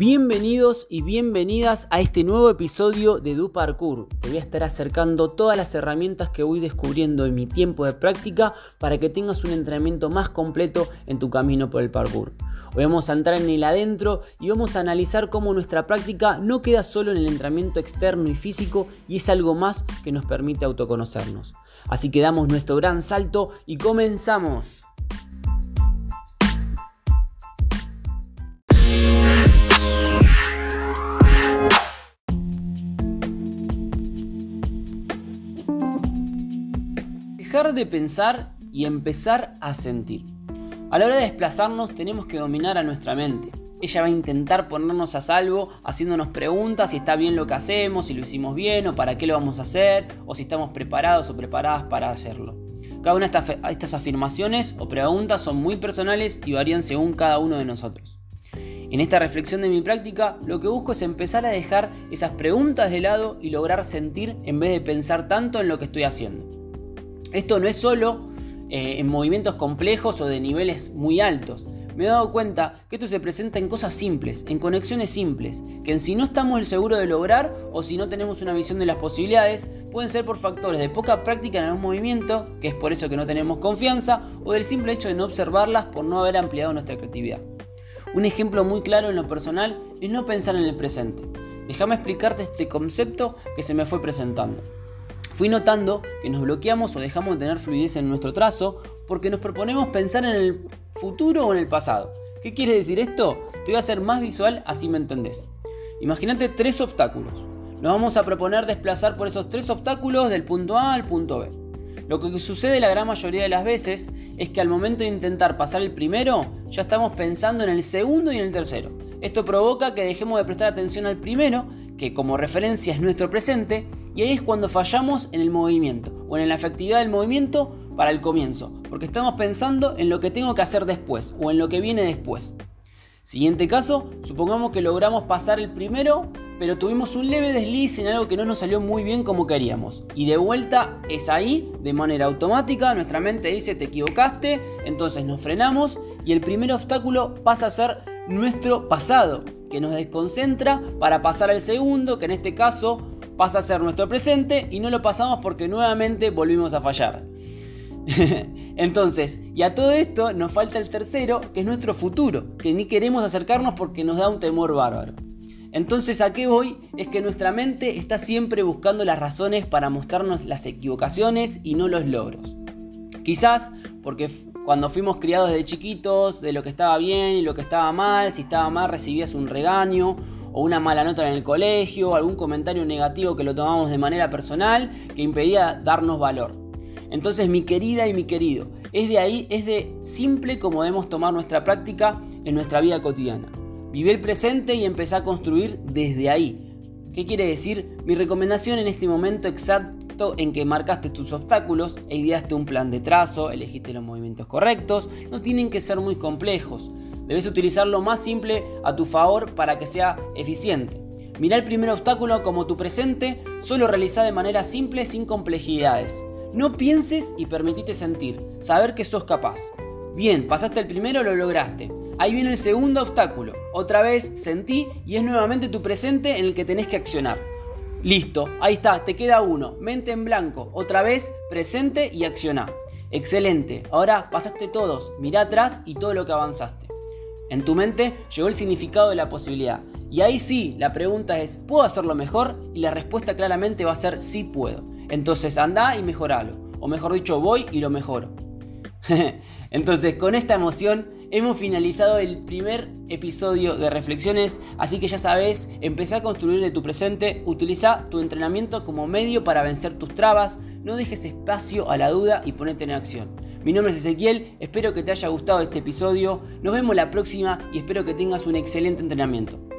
Bienvenidos y bienvenidas a este nuevo episodio de Du Parkour. Te voy a estar acercando todas las herramientas que voy descubriendo en mi tiempo de práctica para que tengas un entrenamiento más completo en tu camino por el parkour. Hoy vamos a entrar en el adentro y vamos a analizar cómo nuestra práctica no queda solo en el entrenamiento externo y físico y es algo más que nos permite autoconocernos. Así que damos nuestro gran salto y comenzamos. Dejar de pensar y empezar a sentir. A la hora de desplazarnos tenemos que dominar a nuestra mente. Ella va a intentar ponernos a salvo haciéndonos preguntas si está bien lo que hacemos, si lo hicimos bien o para qué lo vamos a hacer o si estamos preparados o preparadas para hacerlo. Cada una de estas afirmaciones o preguntas son muy personales y varían según cada uno de nosotros. En esta reflexión de mi práctica, lo que busco es empezar a dejar esas preguntas de lado y lograr sentir en vez de pensar tanto en lo que estoy haciendo. Esto no es solo eh, en movimientos complejos o de niveles muy altos. Me he dado cuenta que esto se presenta en cosas simples, en conexiones simples, que si no estamos seguros de lograr o si no tenemos una visión de las posibilidades, pueden ser por factores de poca práctica en algún movimiento, que es por eso que no tenemos confianza, o del simple hecho de no observarlas por no haber ampliado nuestra creatividad. Un ejemplo muy claro en lo personal es no pensar en el presente. Déjame explicarte este concepto que se me fue presentando. Fui notando que nos bloqueamos o dejamos de tener fluidez en nuestro trazo porque nos proponemos pensar en el futuro o en el pasado. ¿Qué quiere decir esto? Te voy a hacer más visual así me entendés. Imagínate tres obstáculos. Nos vamos a proponer desplazar por esos tres obstáculos del punto A al punto B. Lo que sucede la gran mayoría de las veces es que al momento de intentar pasar el primero, ya estamos pensando en el segundo y en el tercero. Esto provoca que dejemos de prestar atención al primero que como referencia es nuestro presente, y ahí es cuando fallamos en el movimiento o en la efectividad del movimiento para el comienzo, porque estamos pensando en lo que tengo que hacer después o en lo que viene después. Siguiente caso, supongamos que logramos pasar el primero, pero tuvimos un leve desliz en algo que no nos salió muy bien como queríamos. Y de vuelta es ahí, de manera automática, nuestra mente dice te equivocaste, entonces nos frenamos y el primer obstáculo pasa a ser nuestro pasado que nos desconcentra para pasar al segundo, que en este caso pasa a ser nuestro presente y no lo pasamos porque nuevamente volvimos a fallar. Entonces, y a todo esto nos falta el tercero, que es nuestro futuro, que ni queremos acercarnos porque nos da un temor bárbaro. Entonces, ¿a qué voy? Es que nuestra mente está siempre buscando las razones para mostrarnos las equivocaciones y no los logros. Quizás porque cuando fuimos criados de chiquitos, de lo que estaba bien y lo que estaba mal, si estaba mal recibías un regaño o una mala nota en el colegio, algún comentario negativo que lo tomamos de manera personal que impedía darnos valor. Entonces, mi querida y mi querido, es de ahí, es de simple como debemos tomar nuestra práctica en nuestra vida cotidiana. Vive el presente y empezá a construir desde ahí. ¿Qué quiere decir? Mi recomendación en este momento exacto en que marcaste tus obstáculos e ideaste un plan de trazo, elegiste los movimientos correctos, no tienen que ser muy complejos. Debes utilizar lo más simple a tu favor para que sea eficiente. Mira el primer obstáculo como tu presente, solo realiza de manera simple sin complejidades. No pienses y permitite sentir, saber que sos capaz. Bien, pasaste el primero, lo lograste. Ahí viene el segundo obstáculo. Otra vez sentí y es nuevamente tu presente en el que tenés que accionar. Listo, ahí está, te queda uno. Mente en blanco, otra vez, presente y acciona. Excelente, ahora pasaste todos, mira atrás y todo lo que avanzaste. En tu mente llegó el significado de la posibilidad. Y ahí sí, la pregunta es, ¿puedo hacerlo mejor? Y la respuesta claramente va a ser sí puedo. Entonces anda y mejoralo. O mejor dicho, voy y lo mejoro. Entonces, con esta emoción hemos finalizado el primer episodio de Reflexiones, así que ya sabes, empezá a construir de tu presente, utiliza tu entrenamiento como medio para vencer tus trabas, no dejes espacio a la duda y ponete en acción. Mi nombre es Ezequiel, espero que te haya gustado este episodio, nos vemos la próxima y espero que tengas un excelente entrenamiento.